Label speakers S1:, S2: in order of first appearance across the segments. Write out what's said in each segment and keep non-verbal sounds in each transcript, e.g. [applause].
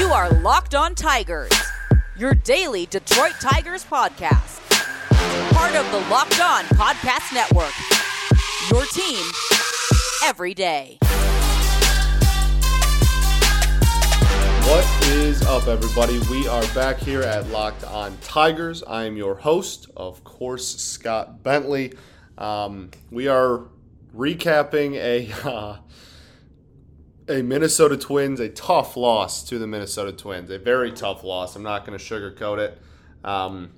S1: You are Locked On Tigers, your daily Detroit Tigers podcast. Part of the Locked On Podcast Network. Your team every day.
S2: What is up, everybody? We are back here at Locked On Tigers. I am your host, of course, Scott Bentley. Um, we are recapping a [laughs] uh, a Minnesota Twins, a tough loss to the Minnesota Twins, a very tough loss. I'm not going to sugarcoat it. Um,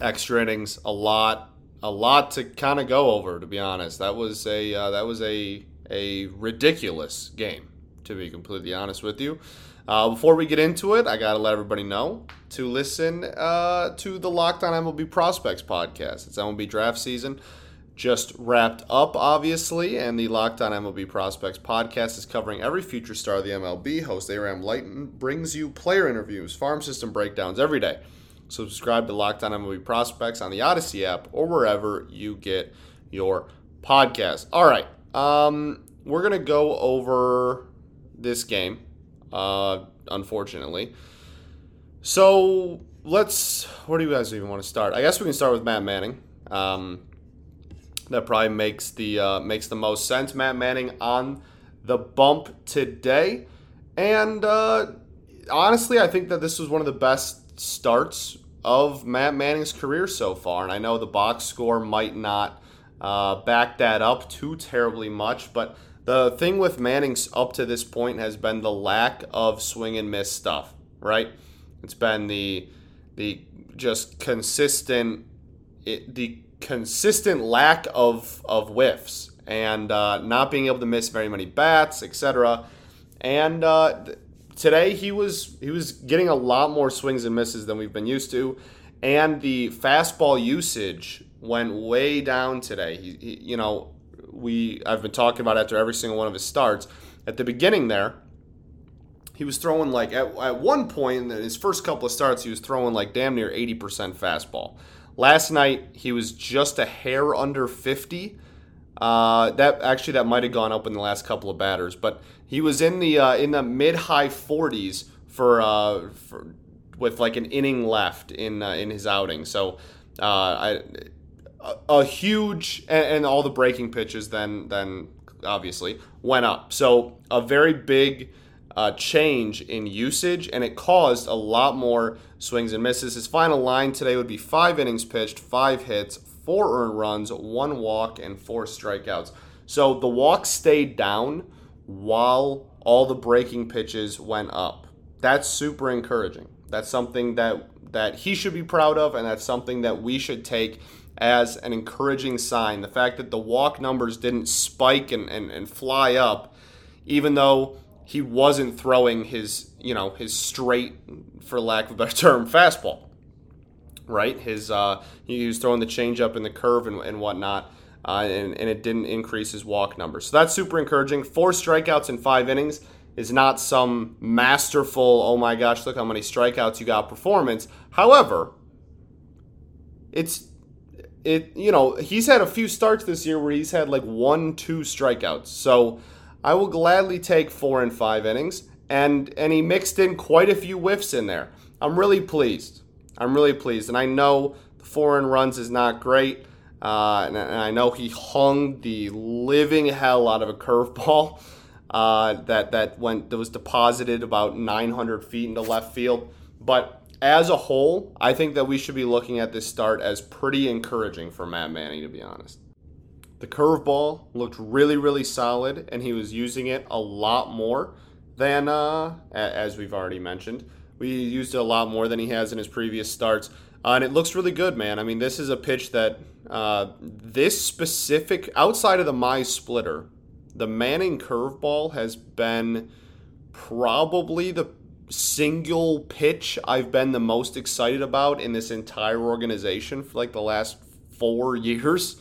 S2: extra innings, a lot, a lot to kind of go over. To be honest, that was a uh, that was a a ridiculous game. To be completely honest with you. Uh, before we get into it, I got to let everybody know to listen uh, to the Locked On MLB Prospects podcast. It's MLB draft season just wrapped up, obviously, and the Locked On MLB Prospects podcast is covering every future star of the MLB. Host Aram Leighton brings you player interviews, farm system breakdowns every day. Subscribe to Locked On MLB Prospects on the Odyssey app or wherever you get your podcast. All right, um, we're gonna go over this game, uh, unfortunately. So let's. Where do you guys even want to start? I guess we can start with Matt Manning. Um, that probably makes the uh, makes the most sense. Matt Manning on the bump today, and uh, honestly, I think that this was one of the best starts of Matt Manning's career so far. And I know the box score might not uh, back that up too terribly much, but the thing with Manning's up to this point has been the lack of swing and miss stuff. Right? It's been the the just consistent it, the consistent lack of of whiffs and uh, not being able to miss very many bats, etc. And uh, today he was he was getting a lot more swings and misses than we've been used to, and the fastball usage went way down today. He, he, you know, we I've been talking about after every single one of his starts. At the beginning there, he was throwing like at, at one point in his first couple of starts, he was throwing like damn near 80% fastball. Last night he was just a hair under 50. Uh, that actually that might have gone up in the last couple of batters, but he was in the uh, in the mid high 40s for, uh, for with like an inning left in uh, in his outing. So uh, I, a, a huge and, and all the breaking pitches then then obviously went up. So a very big uh, change in usage, and it caused a lot more swings and misses. His final line today would be five innings pitched, five hits, four earned runs, one walk, and four strikeouts. So the walk stayed down while all the breaking pitches went up. That's super encouraging. That's something that that he should be proud of, and that's something that we should take as an encouraging sign. The fact that the walk numbers didn't spike and, and, and fly up, even though he wasn't throwing his, you know, his straight, for lack of a better term, fastball. Right? His uh, he was throwing the changeup and the curve and, and whatnot, uh, and, and it didn't increase his walk number. So that's super encouraging. Four strikeouts in five innings is not some masterful, oh my gosh, look how many strikeouts you got performance. However, it's it you know he's had a few starts this year where he's had like one two strikeouts so I will gladly take four and five innings, and and he mixed in quite a few whiffs in there. I'm really pleased. I'm really pleased, and I know the four and runs is not great, uh, and, and, I know he hung the living hell out of a curveball [laughs] uh, that that went that was deposited about 900 feet into left field, but. As a whole, I think that we should be looking at this start as pretty encouraging for Matt Manning, to be honest. The curveball looked really, really solid, and he was using it a lot more than, uh, as we've already mentioned. We used it a lot more than he has in his previous starts. Uh, and it looks really good, man. I mean, this is a pitch that uh, this specific, outside of the Mize splitter, the Manning curveball has been probably the single pitch I've been the most excited about in this entire organization for like the last four [laughs] years.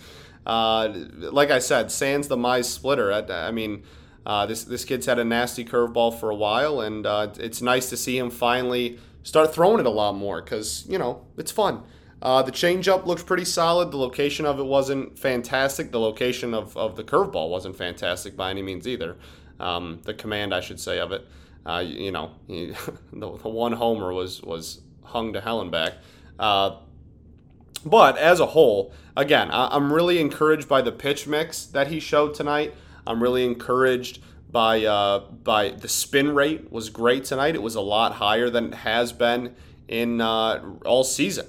S2: Uh, like I said, Sands the Mize splitter. I, I mean, uh, this this kid's had a nasty curveball for a while, and uh, it's nice to see him finally start throwing it a lot more because you know it's fun. Uh, the changeup looks pretty solid. The location of it wasn't fantastic. The location of, of the curveball wasn't fantastic by any means either. Um, the command, I should say, of it. Uh, you know, he, [laughs] the, the, one homer was was hung to hell and back. Uh, but as a whole, again, I, I'm really encouraged by the pitch mix that he showed tonight. I'm really encouraged by uh, by the spin rate was great tonight. It was a lot higher than it has been in uh, all season,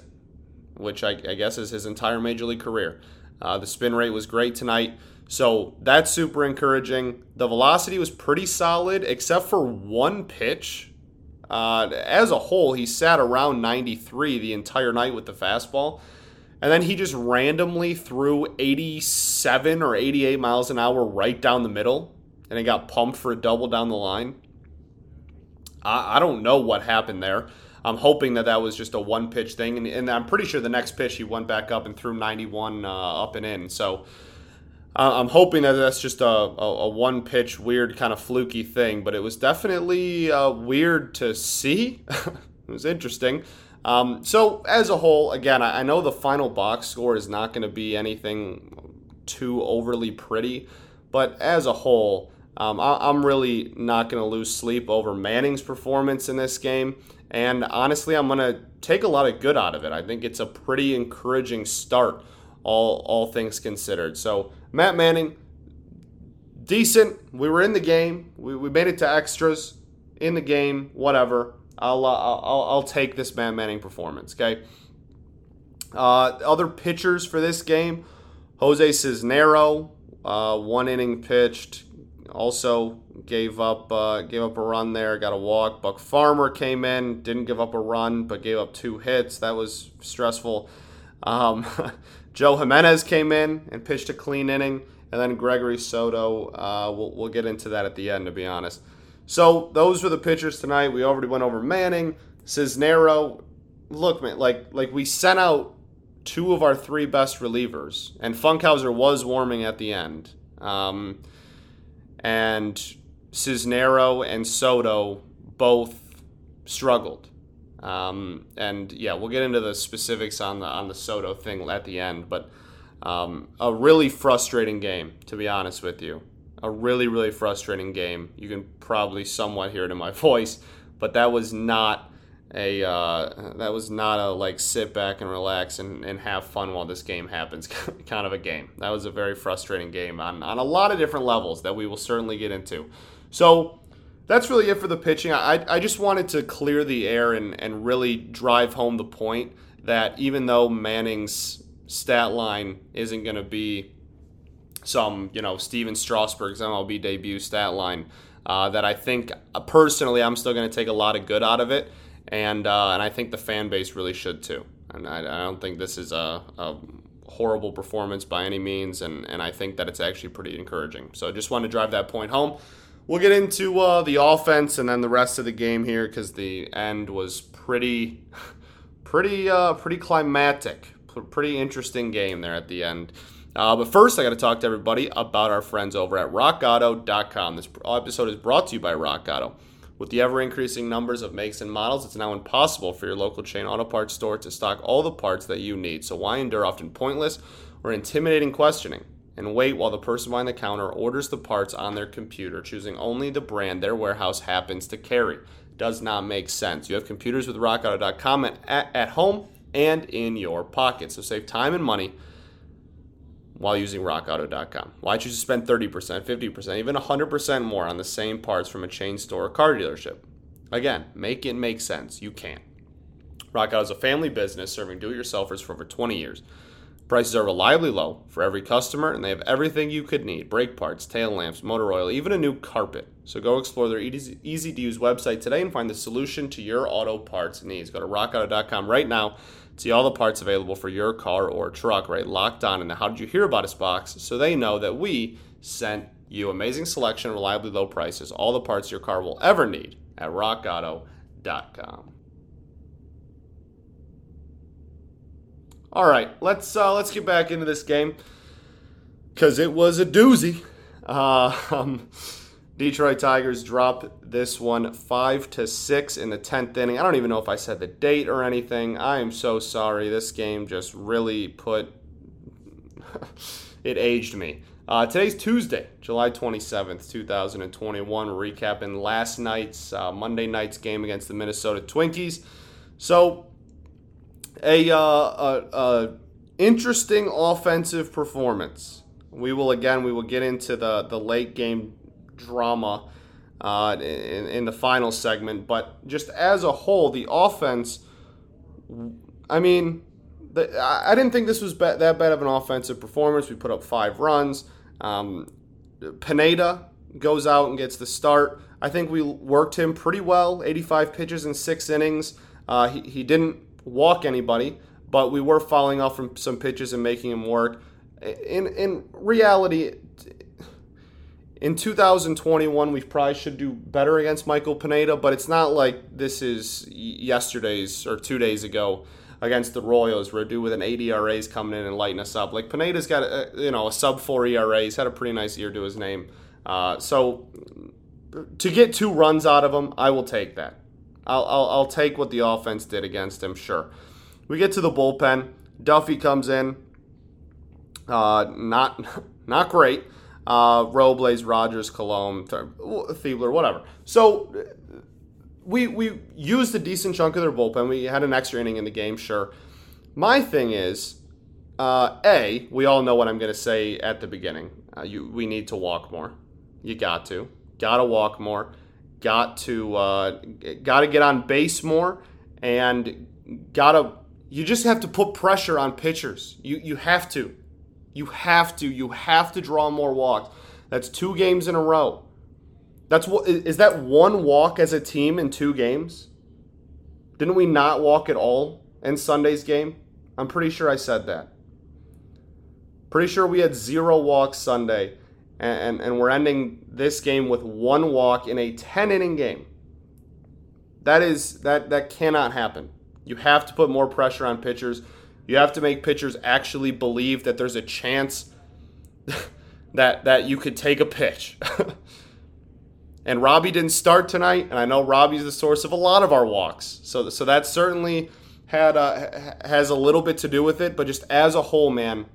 S2: which I, I, guess is his entire major league career. Uh, the spin rate was great tonight, so that's super encouraging. The velocity was pretty solid, except for one pitch. Uh, as a whole, he sat around 93 the entire night with the fastball. And then he just randomly threw 87 or 88 miles an hour right down the middle and it got pumped for a double down the line. I, I don't know what happened there. I'm hoping that that was just a one pitch thing, and, and, I'm pretty sure the next pitch he went back up and threw 91 uh, up and in. So uh, I'm hoping that that's just a, a, a, one pitch weird kind of fluky thing, but it was definitely uh, weird to see. [laughs] it was interesting. Um, so as a whole, again, I, know the final box score is not going to be anything too overly pretty, but as a whole, um, I, am really not going to lose sleep over Manning's performance in this game. And honestly, I'm going to take a lot of good out of it. I think it's a pretty encouraging start, all, all things considered. So, Matt Manning, decent. We were in the game, we, we made it to extras in the game, whatever. I'll, uh, I'll, I'll take this Matt Manning performance, okay? Uh, other pitchers for this game Jose Cisnero, uh, one inning pitched, also gave up uh, gave up a run there, got a walk. Buck Farmer came in, didn't give up a run, but gave up two hits. That was stressful. Um, [laughs] Joe Jimenez came in and pitched a clean inning, and then Gregory Soto. Uh, we'll, we'll get into that at the end, to be honest. So those were the pitchers tonight. We already went over Manning, Cisnero. Look, man, like like we sent out two of our three best relievers, and Funkhouser was warming at the end. Um, and Cisnero and Soto both struggled. Um, and yeah, we'll get into the specifics on the on the Soto thing at the end, but um, a really frustrating game, to be honest with you. A really, really frustrating game. You can probably somewhat hear it in my [laughs] voice, but that was not a uh, that was not a like sit back and relax and, and have fun while this game happens [laughs] kind of a game. That was a very frustrating game on, on a lot of different levels that we will certainly get into. So that's really it for the pitching. I, I just wanted to clear the air and, and really drive home the point that even though Manning's stat line isn't going to be some, you know, Stephen Strasburg's MLB debut stat line, uh, that I think uh, personally I'm still going to take a lot of good out of it and uh, and I think the fan base really should too. And I, I don't think this is a, a, horrible performance by any means, and, and I think that it's actually pretty encouraging. So I just want to drive that point home. We'll get into uh, the offense and then the rest of the game here because the end was pretty, [laughs] pretty, uh, pretty climatic. Pretty interesting game there at the end. Uh, but first, I got to talk to everybody about our friends over at RockAuto.com. This episode is brought to you by Rock Auto. With the ever increasing numbers of makes and models, it's now impossible for your local chain auto parts store to stock all the parts that you need. So why endure often pointless or intimidating questioning and wait while the person behind the counter orders the parts on their computer, choosing only the brand their warehouse happens to carry? Does not make sense. You have computers with rockauto.com at, at home and in your pocket. So save time and money while using rockauto.com. Why choose to spend 30%, 50%, even 100% more on the same parts from a chain store or car dealership? Again, make it make sense. You can't. RockAuto is a family business serving do it yourselfers for over 20 years. Prices are reliably low for every customer, and they have everything you could need brake parts, tail lamps, motor oil, even a new carpet. So go explore their easy to use website today and find the solution to your auto parts needs. Go to rockauto.com right now See all the parts available for your car or truck, right? Locked on in the How Did You Hear About Us box so they know that we sent you amazing selection, reliably low prices, all the parts your car will ever need at rockauto.com. All right, let's uh, let's get back into this game because it was a doozy. Uh, [laughs] um, Detroit Tigers drop this one five to six in the tenth inning. I don't even know if I said the date or anything. I am so sorry. This game just really put [laughs] it aged me. Uh, today's Tuesday, July 27th, 2021. We're recapping last night's, uh, Monday night's game against the Minnesota Twinkies. So, a, uh, a interesting offensive performance. We will again, we will get into the the late game drama uh, in, in the final segment, but just as a whole, the offense. I mean, the, I didn't think this was that bad of an offensive performance. We put up five runs. Um, Pineda goes out and gets the start. I think we worked him pretty well 85 pitches in six innings. Uh, he, he didn't walk anybody, but we were following off from some pitches and making him work. In, in reality, in 2021, we probably should do better against Michael Pineda, but it's not like this is yesterday's or two days ago against the Royals, where a dude with an 80 ERA is coming in and lighting us up. Like Pineda's got a, you know a sub four ERA. He's had a pretty nice year to his name. Uh, so to get two runs out of him, I will take that. I'll, I'll, I'll take what the offense did against him. Sure. We get to the bullpen. Duffey comes in. Uh, not [laughs] not great. Uh, Robles, Rogers, Colomé, Thielbar, whatever. So we we used a decent chunk of their bullpen. We had an extra inning in the game, sure. My thing is, uh, a we all know what I'm going to say at the beginning. Uh, you we need to walk more. You got to, got to walk more. Got to uh, got to get on base more, and got to. You just have to put pressure on pitchers. You you have to, you have to, you have to draw more walks. That's two games in a row. That's what is that one walk as a team in two games? Didn't we not walk at all in Sunday's game? I'm pretty sure I said that. Pretty sure we had zero walks Sunday, and, and, and we're ending this game with one walk in a 10 inning game. That is that that cannot happen. You have to put more pressure on pitchers. You have to make pitchers actually believe that there's a chance [laughs] that that you could take a pitch. [laughs] And Robbie didn't start tonight, and I know Robbie's the source of a lot of our walks. So, so that certainly had uh, has a little bit to do with it. But just as a whole, man,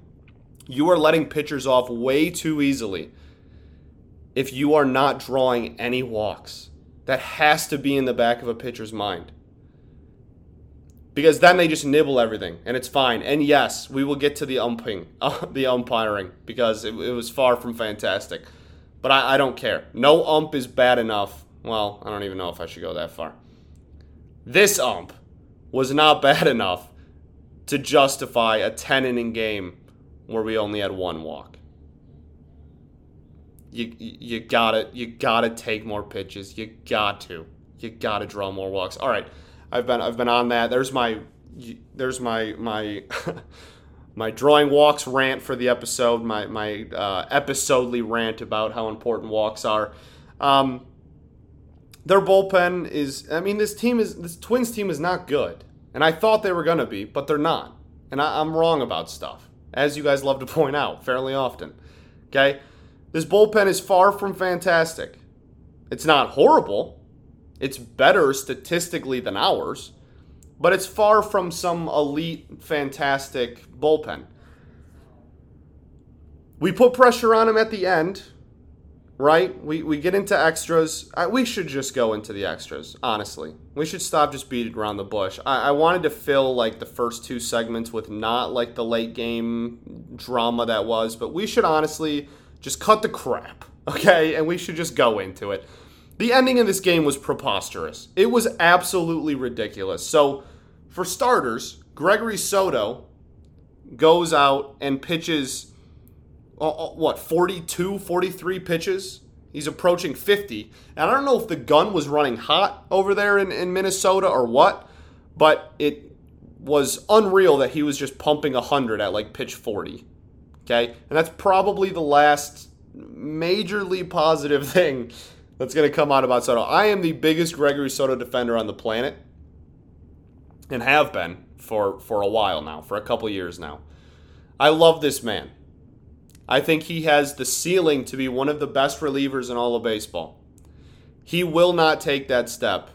S2: you are letting pitchers off way too easily. If you are not drawing any walks, that has to be in the back of a pitcher's mind. Because then they just nibble everything, and it's fine. And yes, we will get to the umping, uh, [laughs] the umpiring, because it, it was far from fantastic. But I, I don't care. No ump is bad enough. Well, I don't even know if I should go that far. This ump was not [laughs] bad enough to justify a 10 inning game where we only had one walk. You, you gotta you gotta take more pitches. You got to. You gotta draw more walks. All right, I've been I've been on that. There's my there's my my [laughs] my drawing walks rant for the episode, my my uh, episodely rant about how important walks are. Um, their bullpen is, I mean, this team is this Twins team is not good, and I thought they were gonna be, but they're not, and I, I'm wrong about stuff, as you guys love to [laughs] point out fairly often. Okay, this bullpen is far from fantastic. It's not horrible. It's better statistically than ours but it's far from some elite, fantastic bullpen. We put pressure on him at the end, right? We, we get into extras. I, we should just go into the extras, honestly. We should stop just beating around the bush. I, I wanted to fill like the first two segments with not like the late game drama that was, but we should honestly just cut the crap, [laughs] okay? And we should just go into it. The ending of this game was preposterous. It was absolutely ridiculous. So, for starters, Gregory Soto goes out and pitches uh, uh what 42 43 pitches he's approaching 50 and i don't know if the gun was running hot over there in, in minnesota or what but it was unreal that he was just pumping 100 at like pitch 40 okay and that's probably the last majorly positive [laughs] thing that's going to come out about Soto. I am the biggest Gregory Soto defender on the planet and have been for, for a while now, for a couple years now. I love this man. I think he has the ceiling to be one of the best relievers in all of baseball. He will not take that step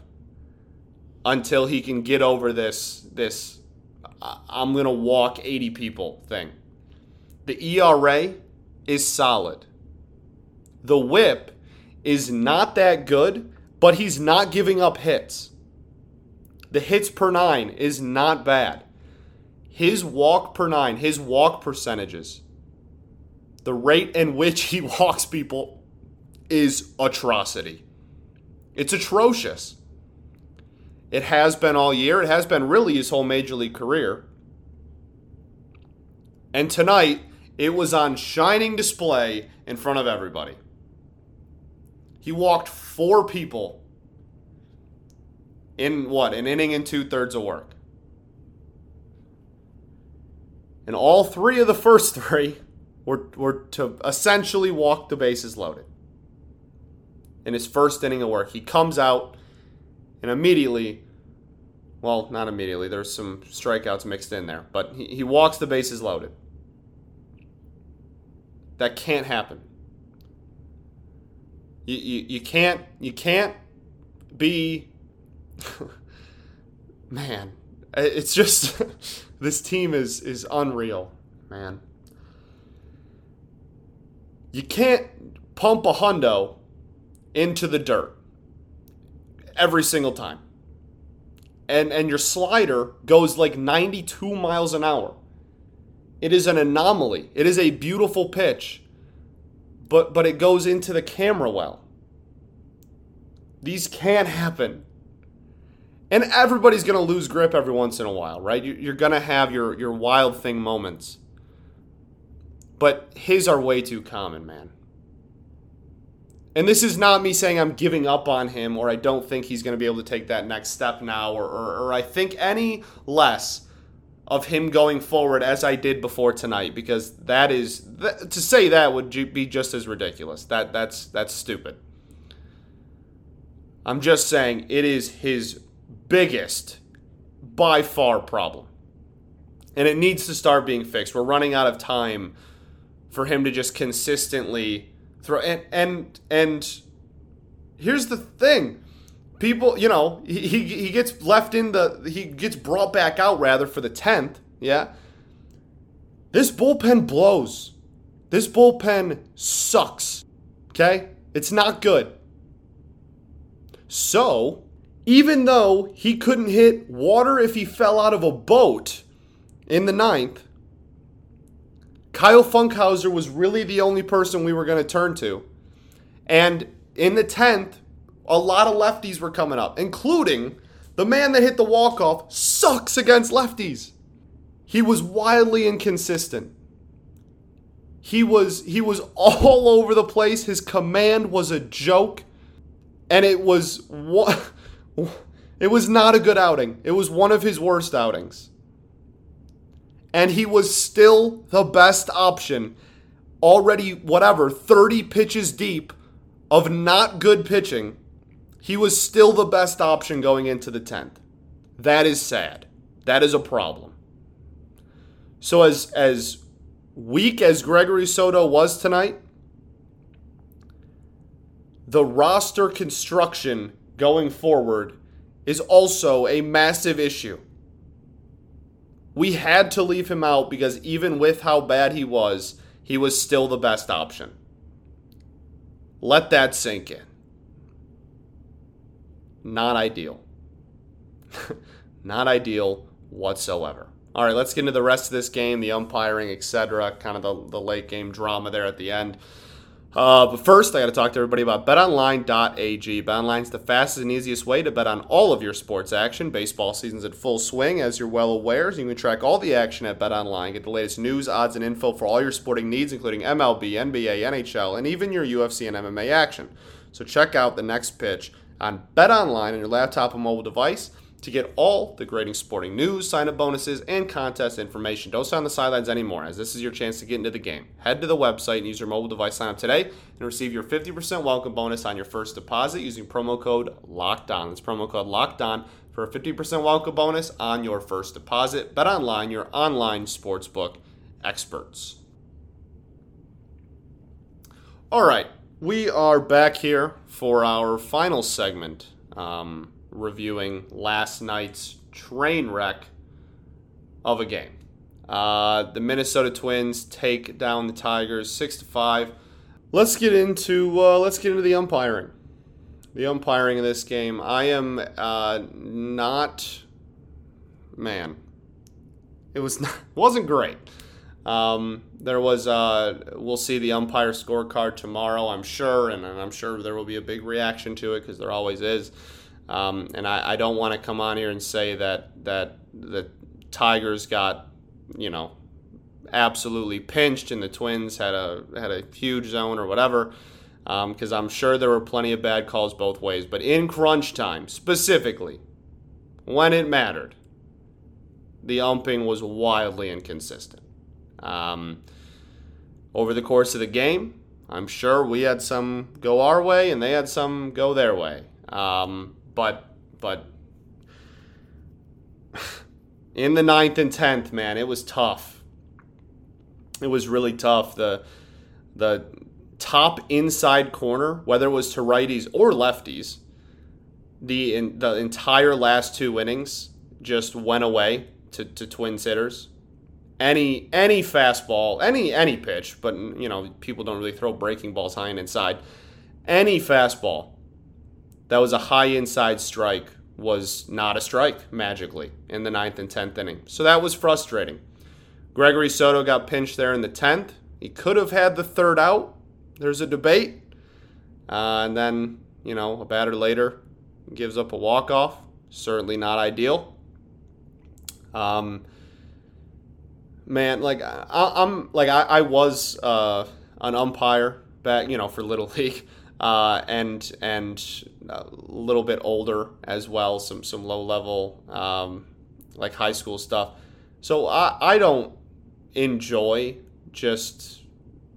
S2: until he can get over this this I'm going to walk 80 people thing. The ERA is solid. The whip is not that good, but he's not giving up hits. The hits per nine is not bad. His walk per nine, his walk percentages, the rate in which he [laughs] walks people is atrocity. It's atrocious. It has been all year. It has been really his whole major league career. And tonight, it was on shining display in front of everybody. He walked four people in what? An inning and two thirds of work. And all three of the first [laughs] three were, were to essentially walk the bases loaded. In his first inning of work, he comes out and immediately, well, not immediately, there's some strikeouts mixed in there, but he, he walks the bases loaded. That can't happen. You, you, you can't you can't be [laughs] man it's just [laughs] this team is is unreal man. You can't pump a hundo into the dirt every single time. And and your slider goes like 92 miles an hour. It is an anomaly. It is a beautiful pitch but but it goes into the camera well. These can't happen. And everybody's going to lose grip every once in a while, right? You're going to have your, your wild thing moments. But his are way too common, man. And this is not me saying I'm giving up on him or I don't think he's going to be able to take that next step now or, or, or I think any less of him going forward as I did before tonight because that is to say that would be just as ridiculous. That that's that's stupid. I'm just saying it is his biggest by far problem. And it needs to start being fixed. We're running out of time for him to just consistently throw and and and here's the thing people, you know, he, he gets left in the, he gets brought back out rather for the 10th. Yeah. This bullpen blows. This bullpen sucks. Okay? It's not good. So, even though he couldn't hit water if he fell out of a boat in the ninth, Kyle Funkhouser was really the only person we were going to turn to. And in the 10th, a lot of lefties were coming up, including the man that hit the walk-off sucks against lefties. He was wildly inconsistent. He was he was all [laughs] over the place. His command was a joke, and it was [laughs] it was not a good outing. It was one of his worst outings. And he was still the best option. Already whatever, 30 pitches deep of not good pitching he was still the best option going into the 10th. That is sad. That is a problem. So as as weak as Gregory Soto was tonight, the roster construction going forward is also a massive issue. We had to leave him out because even with how bad he was, he was still the best option. Let that sink in. Not ideal. [laughs] Not ideal whatsoever. All right, let's get into the rest of this game, the umpiring, etc. Kind of the, the late game drama there at the end. Uh, but first, I got to talk to everybody about betonline.ag. BetOnline is the fastest and easiest way to bet on all of your sports action. Baseball season's in full swing, as you're well aware. So you can track all the action at BetOnline. Get the latest news, odds, and info for all your sporting needs, including MLB, NBA, NHL, and even your UFC and MMA action. So check out the next pitch on BetOnline on your laptop or mobile device to get all the grading sporting news, sign up bonuses, and contest information. Don't sit on the sidelines anymore, as this is your chance to get into the game. Head to the website and use your mobile device sign up today and receive your 50% welcome bonus on your first deposit using promo code LOCKED ON. That's promo code LOCKED ON for a 50% welcome bonus on your first deposit. Bet online, your online sportsbook experts. All right, we are back here for our final segment, um, reviewing last night's train wreck of a game. Uh, the Minnesota Twins take down the Tigers six to five. Let's get into uh, let's get into the umpiring. The umpiring in this game, I am uh, not man. It was [laughs] not, wasn't great. Um, there was uh, we'll see the umpire scorecard tomorrow, I'm sure, and, and I'm sure there will be a big reaction to it because there always is. Um, and I, I don't want to come on here and say that that the Tigers got you know absolutely pinched and the Twins had a had a huge zone or whatever because um, I'm sure there were plenty of bad calls both ways. But in crunch time, specifically, when it mattered, the umping was wildly inconsistent. Um, over the course of the game, I'm sure we had some go our way and they had some go their way. Um, but but [sighs] in the ninth and tenth, man, it was tough. It was really tough. The the top inside corner, whether it was to righties or lefties, the in, the entire last two innings just went away to, to twin sitters. Any any fastball, any any pitch, but you know people don't really throw breaking balls high and inside. Any fastball that was a high inside strike was not a strike magically in the ninth and tenth inning. So that was frustrating. Gregory Soto got pinched there in the tenth. He could have had the third out. There's a debate, uh, and then you know a batter later gives up a walk off. Certainly not ideal. Um, man, like I, am like I, I was uh, an umpire back, you know, for little [laughs] league, uh, and and a little bit older as well, some some low level um, like high school stuff. So I I don't enjoy just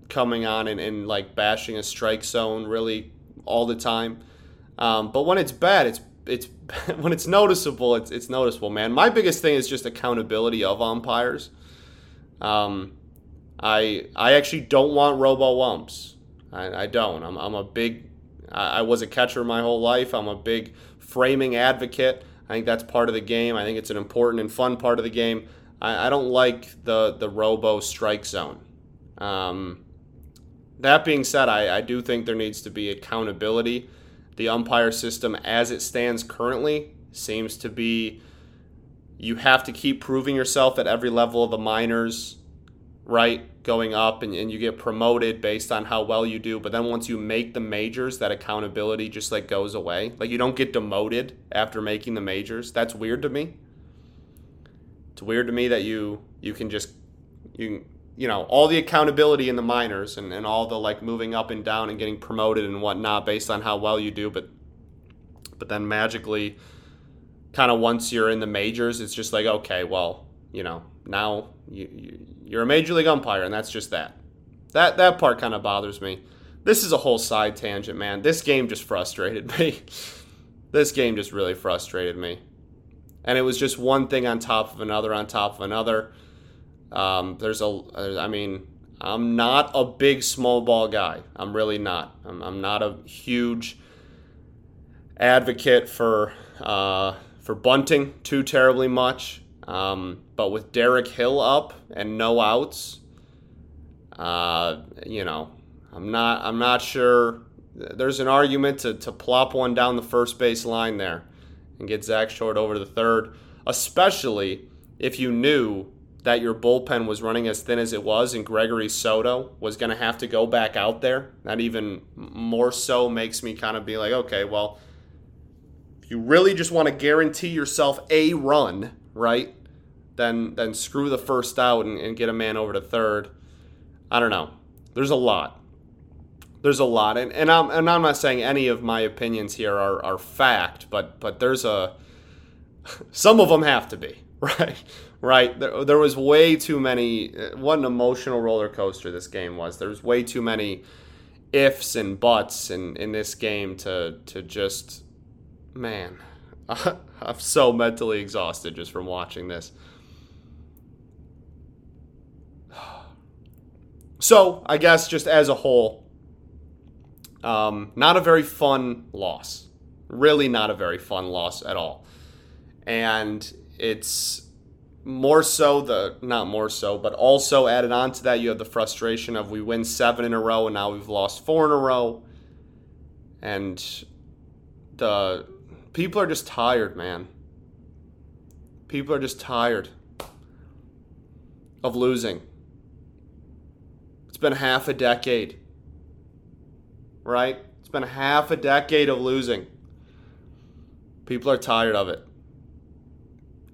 S2: coming on and, and like bashing a strike zone really all the time. Um, but when it's bad, it's it's [laughs] when it's noticeable, it's it's noticeable, man. My biggest thing is just accountability of umpires. Um, I I actually don't want robo umps. I, I don't. I'm, I'm a big. I, I was a catcher my whole life. I'm a big framing advocate. I think that's part of the game. I think it's an important and fun part of the game. I, I don't like the the robo strike zone. Um, that being said, I, I do think there needs to be accountability the umpire system as it stands currently seems to be you have to keep proving yourself at every level of the minors, right? Going up and, and you get promoted based on how well you do. But then once you make the majors, that accountability just like goes away. Like you don't get demoted after making the majors. That's weird to me. It's weird to me that you you can just you you know all the accountability in the minors and, and all the like moving up and down and getting promoted and whatnot based on how well you do but but then magically kind of once you're in the majors it's just like okay well you know now you, you you're a major league umpire and that's just that. That that part kind of bothers me. This is a whole side tangent man. This game just frustrated [laughs] me. This game just really frustrated me. And it was just one thing on top of another on top of another. Um, there's a, I mean, I'm not a big small ball guy. I'm really not. I'm, I'm not a huge advocate for uh, for bunting too terribly much. Um, but with Derek Hill up and no outs, uh, you know, I'm not I'm not sure. There's an argument to, to plop one down the first base line there and get Zack Short over to the third, especially if you knew that your bullpen was running as thin as it was and Gregory Soto was going to have to go back out there. That even more so makes me kind of be like, okay, well, you really just want to guarantee yourself a run, right? Then then screw the first out and, and get a man over to third. I don't know. There's a lot. There's a lot, and, and I'm and I'm not saying any of my opinions here are, are fact, but but there's a [laughs] some of them have to be [laughs] right right? There, there was way too many. Uh, what an emotional roller coaster this game was. There was way too many ifs and buts in, in this game to to just man. [laughs] I'm so mentally exhausted just from watching this. [sighs] So I guess just as a whole, um, not a very fun loss. Really, not a very fun loss at all. And it's more so the not more so, but also added on to that, you have the frustration of we win seven in a row and now we've lost four in a row, and the people are just tired, man. People are just tired of losing. It's been half a decade, right? It's been half a decade of losing. People are tired of it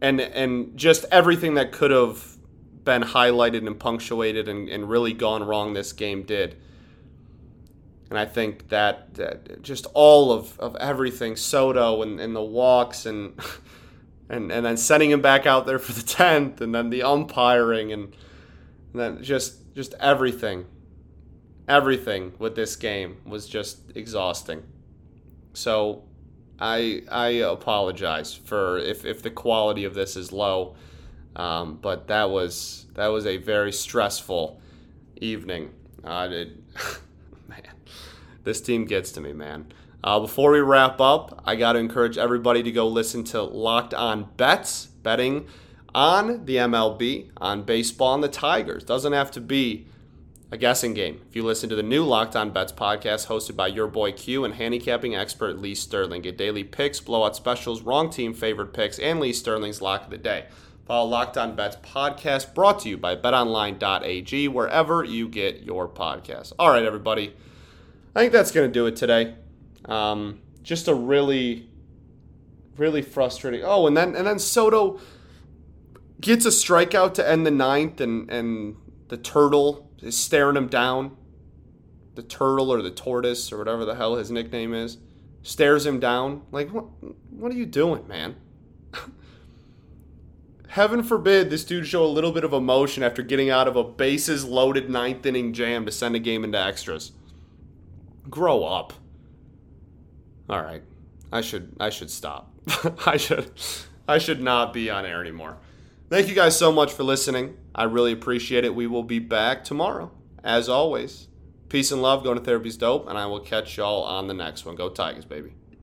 S2: and and just everything that could have been highlighted and punctuated and, and really gone wrong this game did. And I think that, just all of, of everything, Soto and, and the walks and [laughs] and and then sending him back out there for the tenth and then the umpiring and, and then just just everything. Everything with this game was just exhausting. So I I apologize for if, if the quality of this is low, um, but that was that was a very stressful evening. Uh, it, [laughs] this team gets to me, man. Uh, before we wrap up, I got to encourage everybody to go listen to Locked On Bets, betting on the MLB, on baseball, and the Tigers. Doesn't have to be a guessing game. If you listen to the new Locked On Bets podcast hosted by your boy Q and handicapping expert Lee Sterling, get daily picks, blowout specials, wrong team favorite picks, and Lee Sterling's lock of the day. Follow Locked On Bets podcast brought to you by betonline.ag wherever you get your podcasts. All right, everybody. I think that's going to do it today. Um, just a really, really frustrating. Oh, and then and then Soto gets a strikeout to end the ninth, and and the turtle is staring him down. The turtle or the tortoise or whatever the hell his nickname is stares him down. Like, what, what are you doing, man? [laughs] Heaven forbid this dude show a little bit of emotion after getting out of a bases loaded ninth inning jam to send a game into extras. Grow up. All right. I should I should stop. [laughs] I should I should not be on air anymore. Thank you guys so much for listening. I really appreciate it. We will be back tomorrow, as always. Peace and love. Going to therapy's dope, and I will catch y'all on the next one. Go Tigers, baby.